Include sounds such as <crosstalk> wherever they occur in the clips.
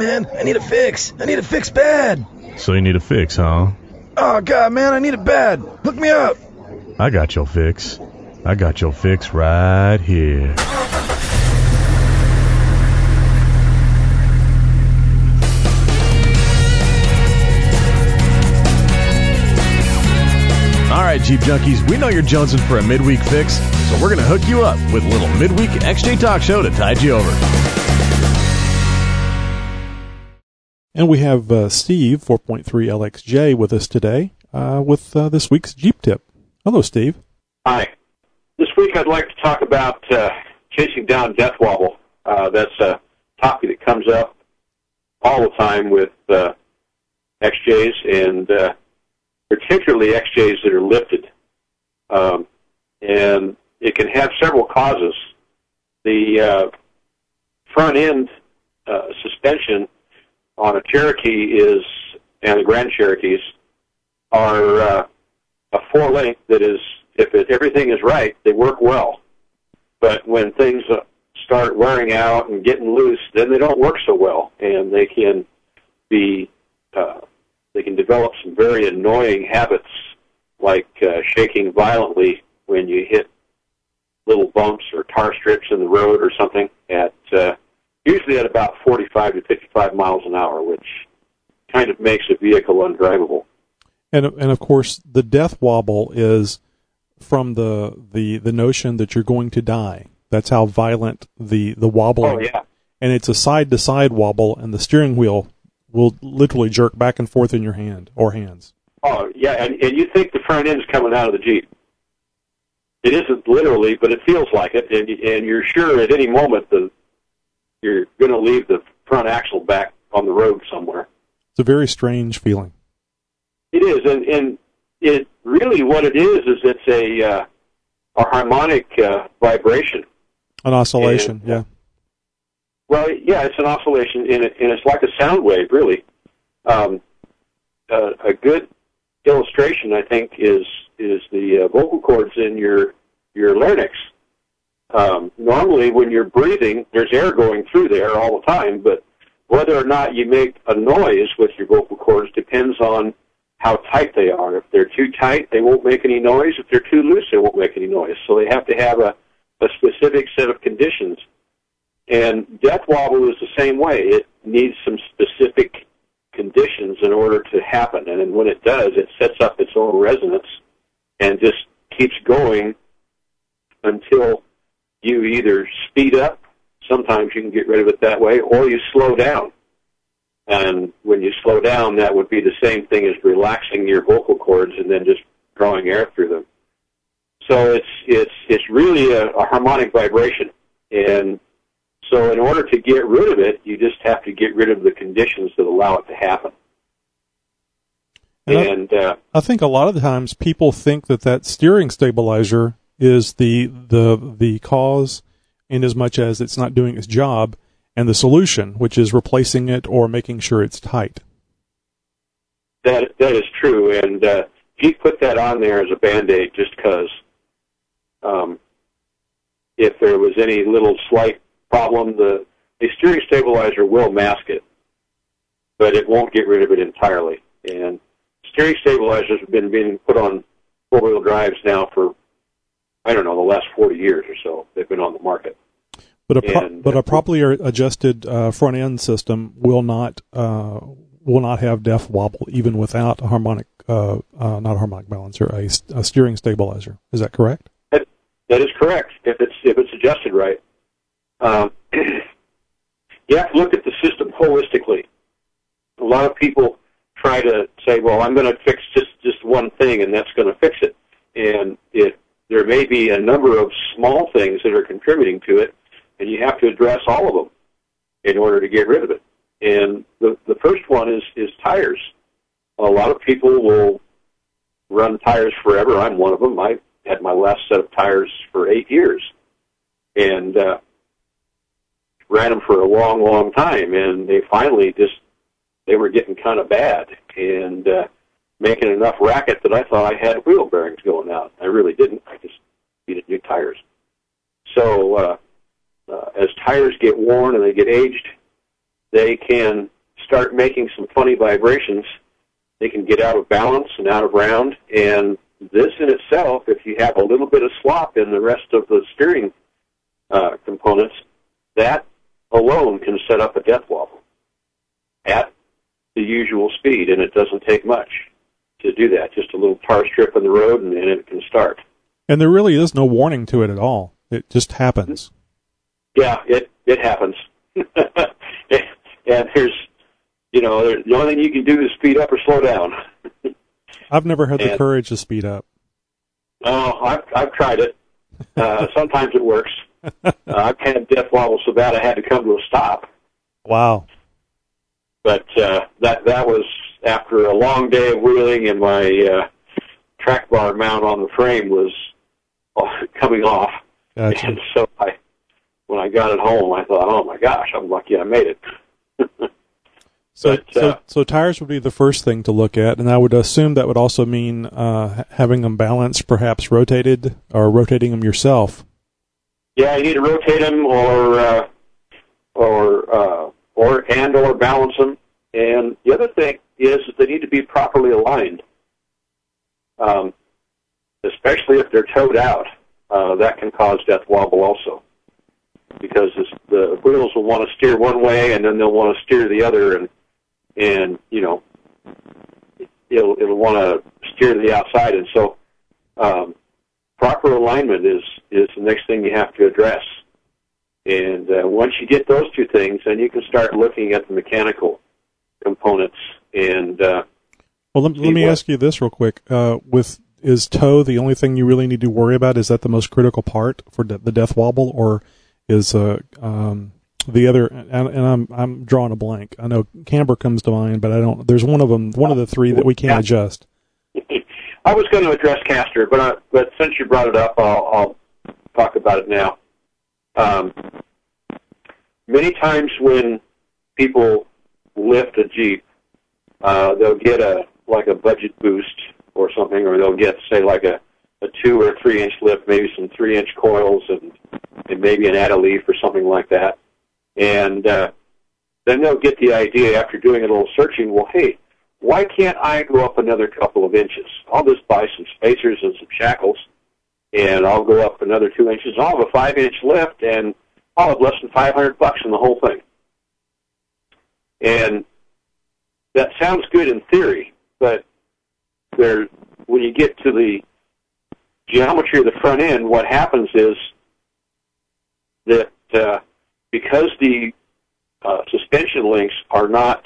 man. I need a fix. I need a fix bad. So you need a fix, huh? Oh, God, man, I need it bad. Hook me up. I got your fix. I got your fix right here. All right, Jeep Junkies, we know you're jonesing for a midweek fix, so we're going to hook you up with a little midweek XJ Talk Show to tide you over. And we have uh, Steve, 4.3 LXJ, with us today uh, with uh, this week's Jeep tip. Hello, Steve. Hi. This week I'd like to talk about uh, chasing down death wobble. Uh, that's a topic that comes up all the time with uh, XJs and particularly XJs that are lifted. Um, and it can have several causes. The front end suspension on a Cherokee is, and the Grand Cherokees, are uh, a four link that is, if it, everything is right, they work well. But when things uh, start wearing out and getting loose, then they don't work so well, and they can be uh, they can develop some very annoying habits, like uh, shaking violently when you hit little bumps or tar strips in the road or something at uh, usually at about 45 to 55 miles an hour, which kind of makes a vehicle undrivable. And and of course, the death wobble is from the the the notion that you're going to die. That's how violent the the wobble. Oh yeah. And it's a side to side wobble, and the steering wheel will literally jerk back and forth in your hand or hands. Oh yeah, and, and you think the front end's coming out of the Jeep. It isn't literally, but it feels like it, and and you're sure at any moment the you're going to leave the front axle back on the road somewhere. It's a very strange feeling. It is, and and it really what it is is it's a uh, a harmonic uh, vibration. An oscillation, And- yeah. Well, yeah, it's an oscillation, and, it, and it's like a sound wave, really. Um, uh, a good illustration, I think, is is the uh, vocal cords in your your larynx. Um, normally, when you're breathing, there's air going through there all the time, but whether or not you make a noise with your vocal cords depends on how tight they are. If they're too tight, they won't make any noise. If they're too loose, they won't make any noise. So they have to have a, a specific set of conditions. And death wobble is the same way. It needs some specific conditions in order to happen. And when it does, it sets up its own resonance and just keeps going until you either speed up, sometimes you can get rid of it that way, or you slow down. And when you slow down, that would be the same thing as relaxing your vocal cords and then just drawing air through them. So it's it's it's really a, a harmonic vibration, and so in order to get rid of it, you just have to get rid of the conditions that allow it to happen. And I- uh, I think a lot of the times people think that that steering stabilizer is the the the cause, in as much as it's not doing its job, and the solution, which is replacing it or making sure it's tight. That that is true, and uh, he put that on there as a band aid just because um, if there was any little slight problem, the the steering stabilizer will mask it, but it won't get rid of it entirely. And steering stabilizers have been being put on four wheel drives now for I don't know the last forty years or so. They've been on the market. But a pro- And- but a properly adjusted uh, front end system will not uh, will not have def wobble even without a harmonic uh, uh, not a harmonic balancer a, a steering stabilizer. Is that correct? That, that is correct if it's if it's adjusted right. Um, <clears throat> you have to look at the system holistically. A lot of people try to say, "Well, I'm going to fix just just one thing, and that's going to fix it." And it there may be a number of small things that are contributing to it, and you have to address all of them in order to get rid of it. And the the first one is is tires. A lot of people will run tires forever. I'm one of them. I had my last set of tires for eight years, and uh, ran them for a long, long time. And they finally just they were getting kind of bad and uh, making enough racket that I thought I had wheel bearings going out. I really didn't. I just needed new tires. So uh, uh, as tires get worn and they get aged, they can start making some funny vibrations. They can get out of balance and out of round, and this in itself, if you have a little bit of slop in the rest of the steering uh, components, that alone can set up a death wobble at the usual speed, and it doesn't take much to do that. Just a little tar strip in the road, and, and it can start. And there really is no warning to it at all. It just happens. Yeah, it it happens. <laughs> and there's, you know, the only thing you can do is speed up or slow down. <laughs> I've never had the courage to speed up. Oh, I've I've tried it. Uh, <laughs> sometimes it works. Uh, I've had death wobble so bad I had to come to a stop. Wow. But uh, that that was after a long day of wheeling, and my uh, track bar mount on the frame was uh, coming off. Gotcha. And so I, when I got it home, I thought, oh my gosh, I'm lucky I made it. <laughs> So, But, so, uh, so tires would be the first thing to look at, and I would assume that would also mean uh, having them balanced, perhaps rotated, or rotating them yourself. Yeah, you need to rotate them or uh, or uh, or and or balance them. And the other thing is that they need to be properly aligned, um, especially if they're toed out. Uh, that can cause death wobble also, because the wheels will want to steer one way and then they'll want to steer the other, and and you know it'll it'll want to steer to the outside, and so um, proper alignment is is the next thing you have to address. And uh, once you get those two things, then you can start looking at the mechanical components. And uh, Well, let, let me what- ask you this real quick. Uh, with is toe the only thing you really need to worry about? Is that the most critical part for de- the death wobble, or is uh, um, the other? And, and I'm I'm drawing a blank. I know camber comes to mind, but I don't. There's one of them, one of the three that we can't adjust. <laughs> I was going to address caster, but I, but since you brought it up, I'll, I'll talk about it now. Um, many times when people lift a Jeep, uh, they'll get a like a budget boost or something, or they'll get say like a a two or three inch lift, maybe some three inch coils, and and maybe an add a leaf or something like that, and uh, then they'll get the idea after doing a little searching. Well, hey, why can't I go up another couple of inches? I'll just buy some spacers and some shackles, and I'll go up another two inches. I'll have a five inch lift, and I'll have less than five hundred bucks in the whole thing. And that sounds good in theory, but there, when you get to the geometry of the front end, what happens is that uh, because the uh, suspension links are not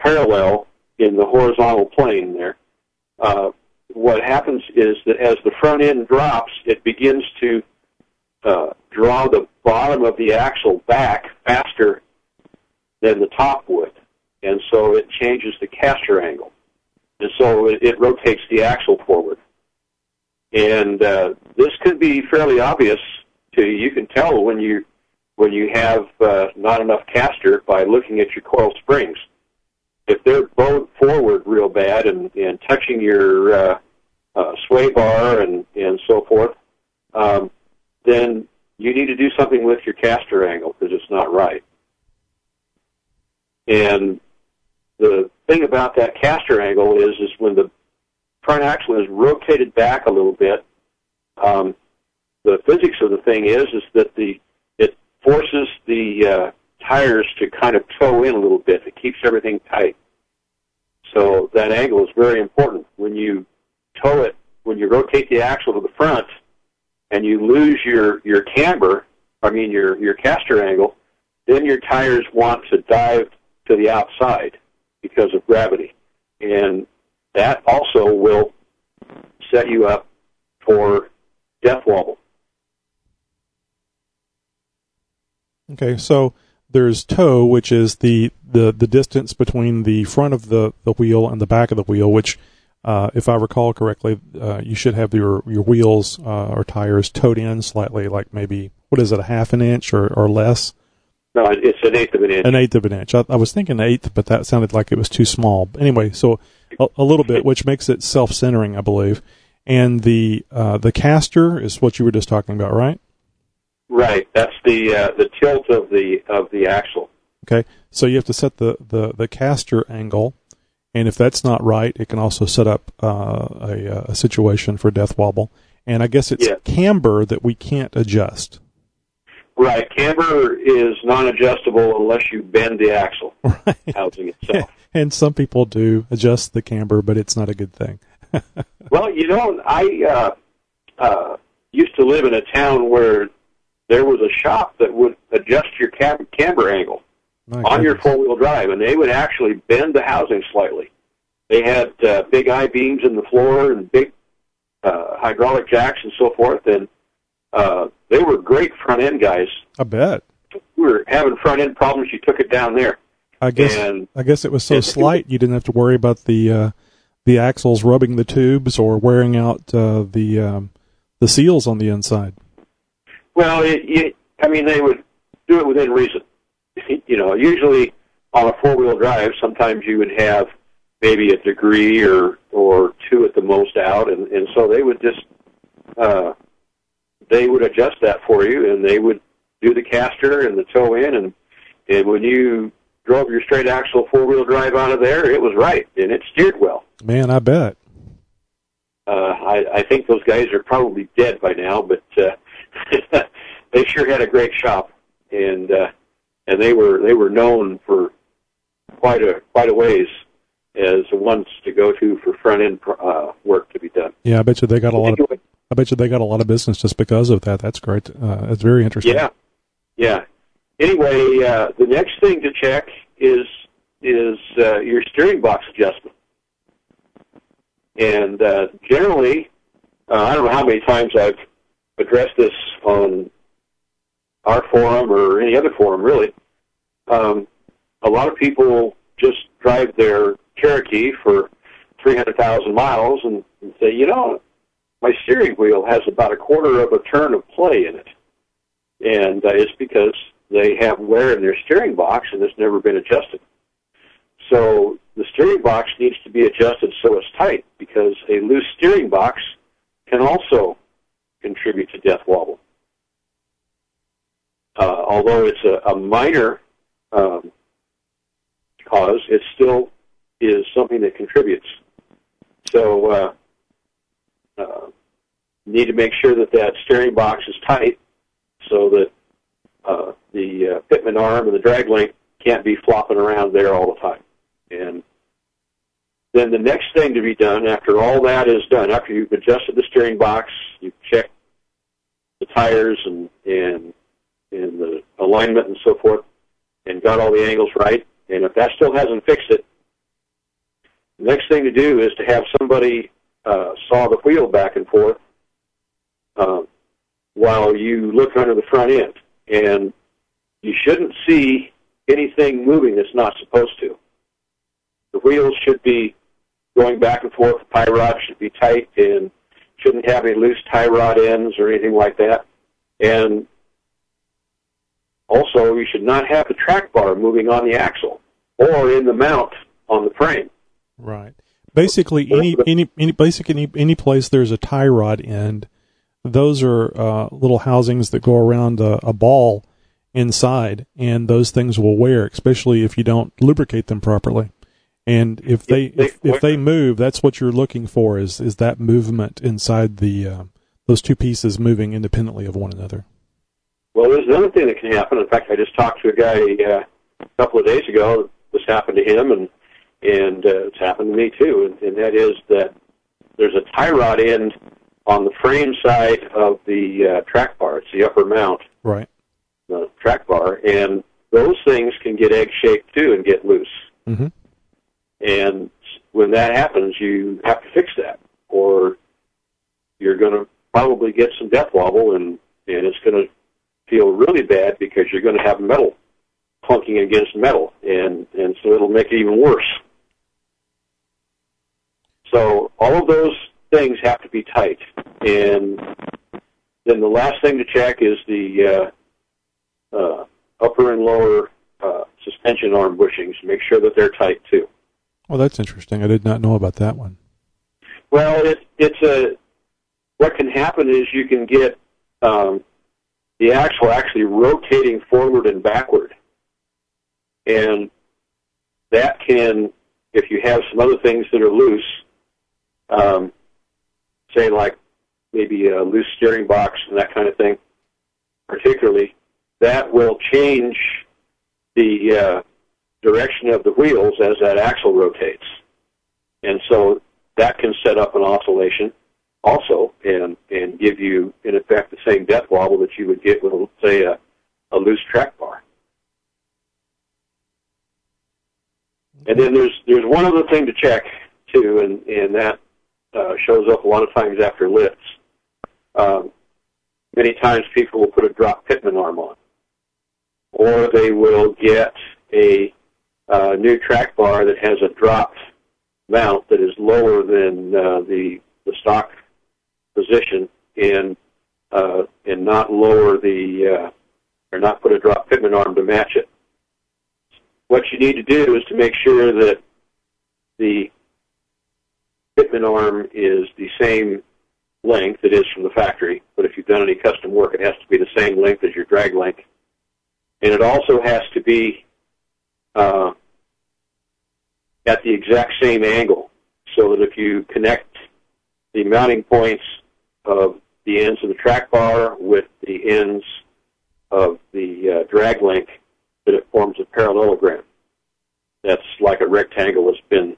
parallel in the horizontal plane there, uh, what happens is that as the front end drops, it begins to uh, draw the bottom of the axle back faster than the top would. And so it changes the caster angle. And so it, it rotates the axle forward. And uh, this could be fairly obvious to you. Can tell when you when you have uh, not enough caster by looking at your coil springs if they're bowed forward real bad and, and touching your uh, uh, sway bar and, and so forth, um, then you need to do something with your caster angle because it's not right. And the thing about that caster angle is, is when the front axle is rotated back a little bit, um, the physics of the thing is, is that the it forces the uh, tires to kind of toe in a little bit. It keeps everything tight. So that angle is very important. When you tow it, when you rotate the axle to the front, and you lose your your camber, I mean your your caster angle, then your tires want to dive to the outside because of gravity, and that also will set you up for death wobble. Okay, so there's toe, which is the, the, the distance between the front of the, the wheel and the back of the wheel, which, uh, if I recall correctly, uh, you should have your, your wheels uh, or tires toed in slightly, like maybe, what is it, a half an inch or, or less? No, it's an eighth of an inch. An eighth of an inch. I, I was thinking eighth, but that sounded like it was too small. Anyway, so a, a little bit, which makes it self-centering, I believe. And the uh, the caster is what you were just talking about, right? Right. That's the uh, the tilt of the of the axle. Okay, so you have to set the, the, the caster angle, and if that's not right, it can also set up uh, a, a situation for death wobble. And I guess it's Yeah. camber that we can't adjust. Right. Camber is non-adjustable unless you bend the axle <laughs> Right. housing itself. <laughs> and some people do adjust the camber, but it's not a good thing. <laughs> well, you know, I uh, uh, used to live in a town where there was a shop that would adjust your cam- camber angle My on your four-wheel drive, and they would actually bend the housing slightly. They had uh, big I-beams in the floor and big uh, hydraulic jacks and so forth, and uh, they were great front-end guys. I bet. We were having front-end problems. You took it down there. I guess And- I guess it was so slight you didn't have to worry about the uh, the axles rubbing the tubes or wearing out uh, the um, the seals on the inside. Well, it, it, I mean, they would do it within reason. <laughs> You know, usually on a four wheel drive, sometimes you would have maybe a degree or or two at the most out, and and so they would just uh, they would adjust that for you, and they would do the caster and the toe in, and and when you drove your straight axle four wheel drive out of there, it was right, and it steered well. Man, I bet. Uh, I, I think those guys are probably dead by now, but uh, <laughs> they sure had a great shop, and uh, and they were they were known for quite a quite a ways as the ones to go to for front end uh, work to be done. Yeah, I bet you they got a lot of I bet you they got a lot of business just because of that. That's great. Uh, it's very interesting. yeah, yeah. Anyway, uh, the next thing to check is is uh, your steering box adjustment, and uh, generally, uh, I don't know how many times I've addressed this on our forum or any other forum, really. Um, a lot of people just drive their Cherokee for 300,000 miles and, and say, you know, my steering wheel has about a quarter of a turn of play in it. And uh, it's because they have wear in their steering box and it's never been adjusted. So the steering box needs to be adjusted so it's tight because a loose steering box can also contribute to death wobble. Uh, although it's a, a minor um, cause, it still is something that contributes. So uh, uh, need to make sure that that steering box is tight so that uh, the uh, pitman arm and the drag link can't be flopping around there all the time. And then the next thing to be done after all that is done, after you've adjusted the steering box, you've checked the tires and and and the alignment and so forth, and got all the angles right. And if that still hasn't fixed it, the next thing to do is to have somebody uh, saw the wheel back and forth uh, while you look under the front end. And you shouldn't see anything moving that's not supposed to. The wheels should be going back and forth. The tie rod should be tight and shouldn't have any loose tie rod ends or anything like that. And also, you should not have the track bar moving on the axle or in the mount on the frame. Right. Basically, any any any basically any any place there's a tie rod end, those are uh, little housings that go around a, a ball inside, and those things will wear, especially if you don't lubricate them properly. And if they If they if, if they move, that's what you're looking for is is that movement inside the uh, those two pieces moving independently of one another. Well, there's another thing that can happen. In fact, I just talked to a guy uh, a couple of days ago. This happened to him, and and uh, it's happened to me too. And, and that is that there's a tie rod end on the frame side of the uh, track bar. It's the upper mount, Right. the track bar, and those things can get egg shaped too and get loose. hmm And when that happens, you have to fix that, or you're going to probably get some death wobble, and and it's going to feel really bad because you're going to have metal clunking against metal, and and so it'll make it even worse. So all of those things have to be tight, and then the last thing to check is the uh, uh, upper and lower uh, suspension arm bushings. Make sure that they're tight too. Well, that's interesting. I did not know about that one. Well, it, it's a what can happen is you can get um, the axle actually rotating forward and backward, and that can, if you have some other things that are loose, um, say like maybe a loose steering box and that kind of thing, particularly, that will change the uh, direction of the wheels as that axle rotates. And so that can set up an oscillation also and, and give you, in effect, the same death wobble that you would get with, say, a, a loose track bar. And then there's there's one other thing to check too, and and that uh, shows up a lot of times after lifts. Um, many times people will put a drop pitman arm on, or they will get a uh, new track bar that has a drop mount that is lower than uh, the the stock position, and uh, and not lower the uh, or not put a drop pitman arm to match it what you need to do is to make sure that the pitman arm is the same length it is from the factory, but if you've done any custom work, it has to be the same length as your drag link. And it also has to be uh, at the exact same angle, so that if you connect the mounting points of the ends of the track bar with the ends of the uh, drag link, that it forms a parallelogram. That's like a rectangle that's been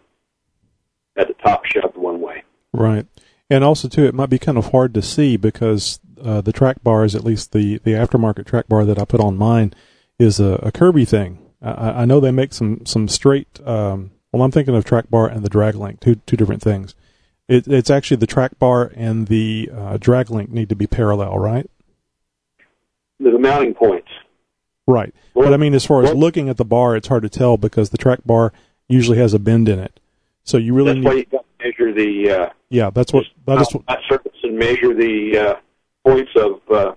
at the top shoved one way. Right. And also, too, it might be kind of hard to see because uh, the track bars, at least the, the aftermarket track bar that I put on mine, is a, a curvy thing. I, I know they make some some straight. Um, well, I'm thinking of track bar and the drag link, two two different things. It, it's actually the track bar and the uh, drag link need to be parallel, right? The mounting points. Right. Well, but I mean, as far as well, looking at the bar, it's hard to tell because the track bar usually has a bend in it. So you really that's need. why you got to measure the. Uh, yeah, that's what that is. What, that surface and measure the uh, points of uh,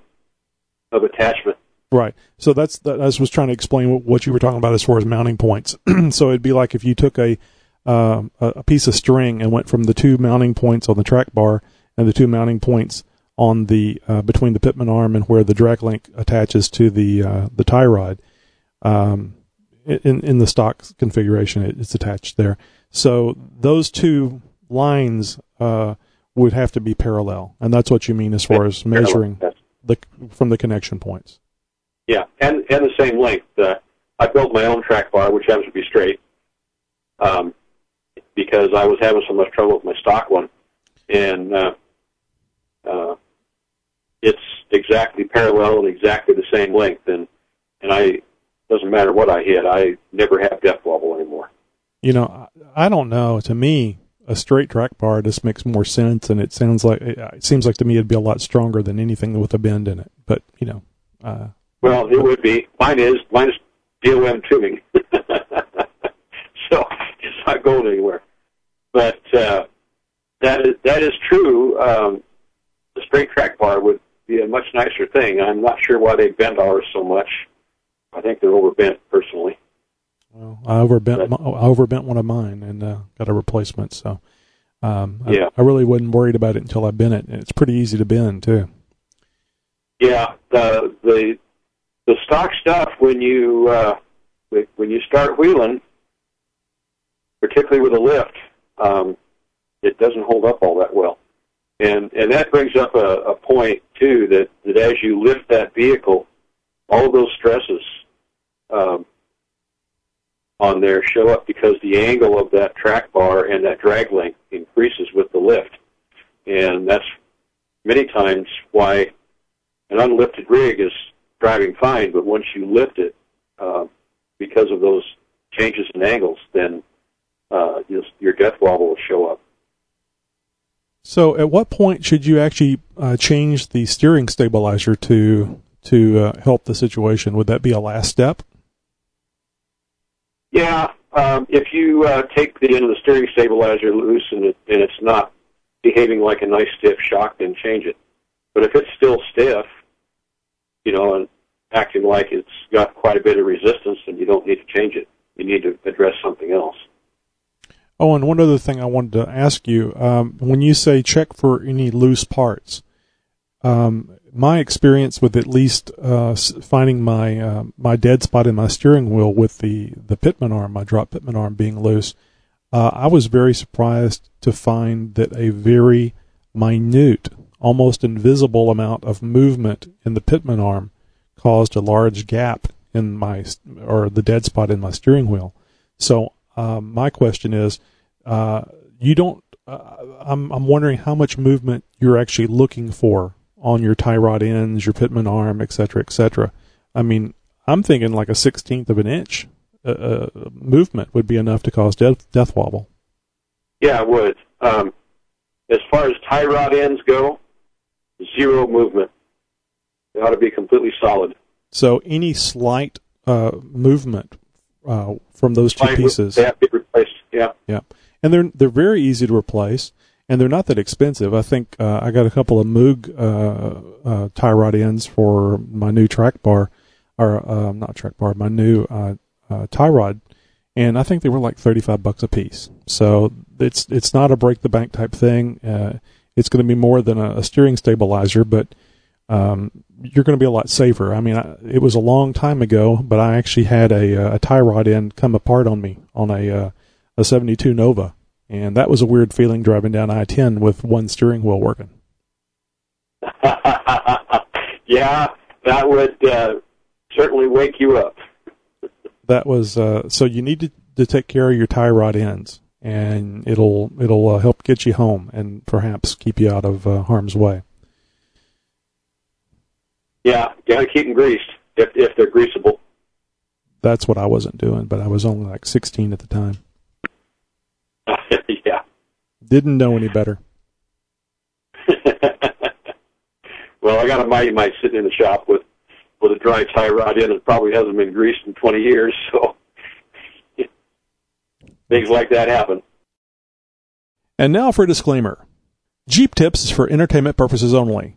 of attachment. Right. So that's that, I was trying to explain what, what you were talking about as far as mounting points. <clears throat> so it'd be like if you took a uh, a piece of string and went from the two mounting points on the track bar and the two mounting points on the uh, between the pitman arm and where the drag link attaches to the uh, the tie rod. Um, in in the stock configuration, it, it's attached there. So those two lines uh, would have to be parallel, and that's what you mean as far as measuring the from the connection points. Yeah, and and the same length. Uh, I built my own track bar, which happens to be straight, um, because I was having so much trouble with my stock one, and uh, uh, it's exactly parallel and exactly the same length, and and I doesn't matter what I hit, I never have death wobble anymore. You know, I don't know. To me, a straight track bar just makes more sense, and it sounds like it seems like to me it'd be a lot stronger than anything with a bend in it. But you know, uh, well, it would be. Mine is mine is DOM tubing, <laughs> so it's not going anywhere. But uh, that is that is true. Um, the straight track bar would be a much nicer thing. I'm not sure why they bent ours so much. I think they're overbent personally. Well, I overbent but, I overbent one of mine and uh, got a replacement. So um, I, yeah, I really wasn't worried about it until I bent it. And it's pretty easy to bend too. Yeah, the the the stock stuff when you uh, when you start wheeling, particularly with a lift, um, it doesn't hold up all that well. And and that brings up a, a point too that, that as you lift that vehicle, all of those stresses um, on there show up because the angle of that track bar and that drag link increases with the lift. And that's many times why an unlifted rig is driving fine, but once you lift it, uh, because of those changes in angles, then uh, your death wobble will show up. So, at what point should you actually uh, change the steering stabilizer to to uh, help the situation? Would that be a last step? Yeah, um, if you uh, take the end of the steering stabilizer loose and, it, and it's not behaving like a nice stiff shock, then change it. But if it's still stiff, you know, and acting like it's got quite a bit of resistance, then you don't need to change it. You need to address something else. Oh, and one other thing I wanted to ask you: um, when you say check for any loose parts, um, my experience with at least uh, finding my uh, my dead spot in my steering wheel with the the pitman arm, my drop pitman arm being loose, uh, I was very surprised to find that a very minute, almost invisible amount of movement in the pitman arm caused a large gap in my or the dead spot in my steering wheel. So um, my question is, uh, you don't. Uh, I'm I'm wondering how much movement you're actually looking for on your tie rod ends, your pitman arm, etc., etc. I mean, I'm thinking like a sixteenth of an inch uh, uh, movement would be enough to cause death, death wobble. Yeah, it would. Um, as far as tie rod ends go, zero movement. It ought to be completely solid. So any slight uh, movement uh, from those two Slight pieces, They have to be replaced. Yeah. yeah, and they're they're very easy to replace, and they're not that expensive. I think uh, I got a couple of Moog uh, uh, tie rod ends for my new track bar, or uh, not track bar, my new uh, uh, tie rod, and I think they were like thirty five bucks a piece. So it's it's not a break the bank type thing. Uh, it's going to be more than a, a steering stabilizer, but um, you're going to be a lot safer. I mean, I, it was a long time ago, but I actually had a, a tie rod end come apart on me on a a 72 Nova, and that was a weird feeling driving down I-10 with one steering wheel working. <laughs> yeah, that would uh, certainly wake you up. That was uh, so you need to, to take care of your tie rod ends, and it'll it'll uh, help get you home and perhaps keep you out of uh, harm's way. Yeah, you got to keep them greased if if they're greasable. That's what I wasn't doing, but I was only like 16 at the time. Didn't know any better. <laughs> well, I got a mighty mite sitting in the shop with with a dry tie rod end. It probably hasn't been greased in 20 years, <laughs> so things like that happen. And now for a disclaimer Jeep Tips is for entertainment purposes only.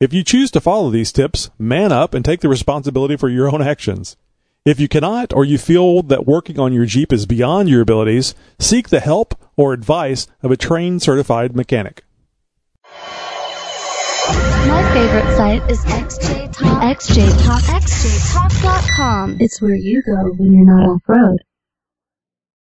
If you choose to follow these tips, man up and take the responsibility for your own actions. If you cannot or you feel that working on your Jeep is beyond your abilities, seek the help or advice of a trained certified mechanic. My favorite site is XJ Talk. XJ Talk. XJTalk.com. It's where you go when you're not off road.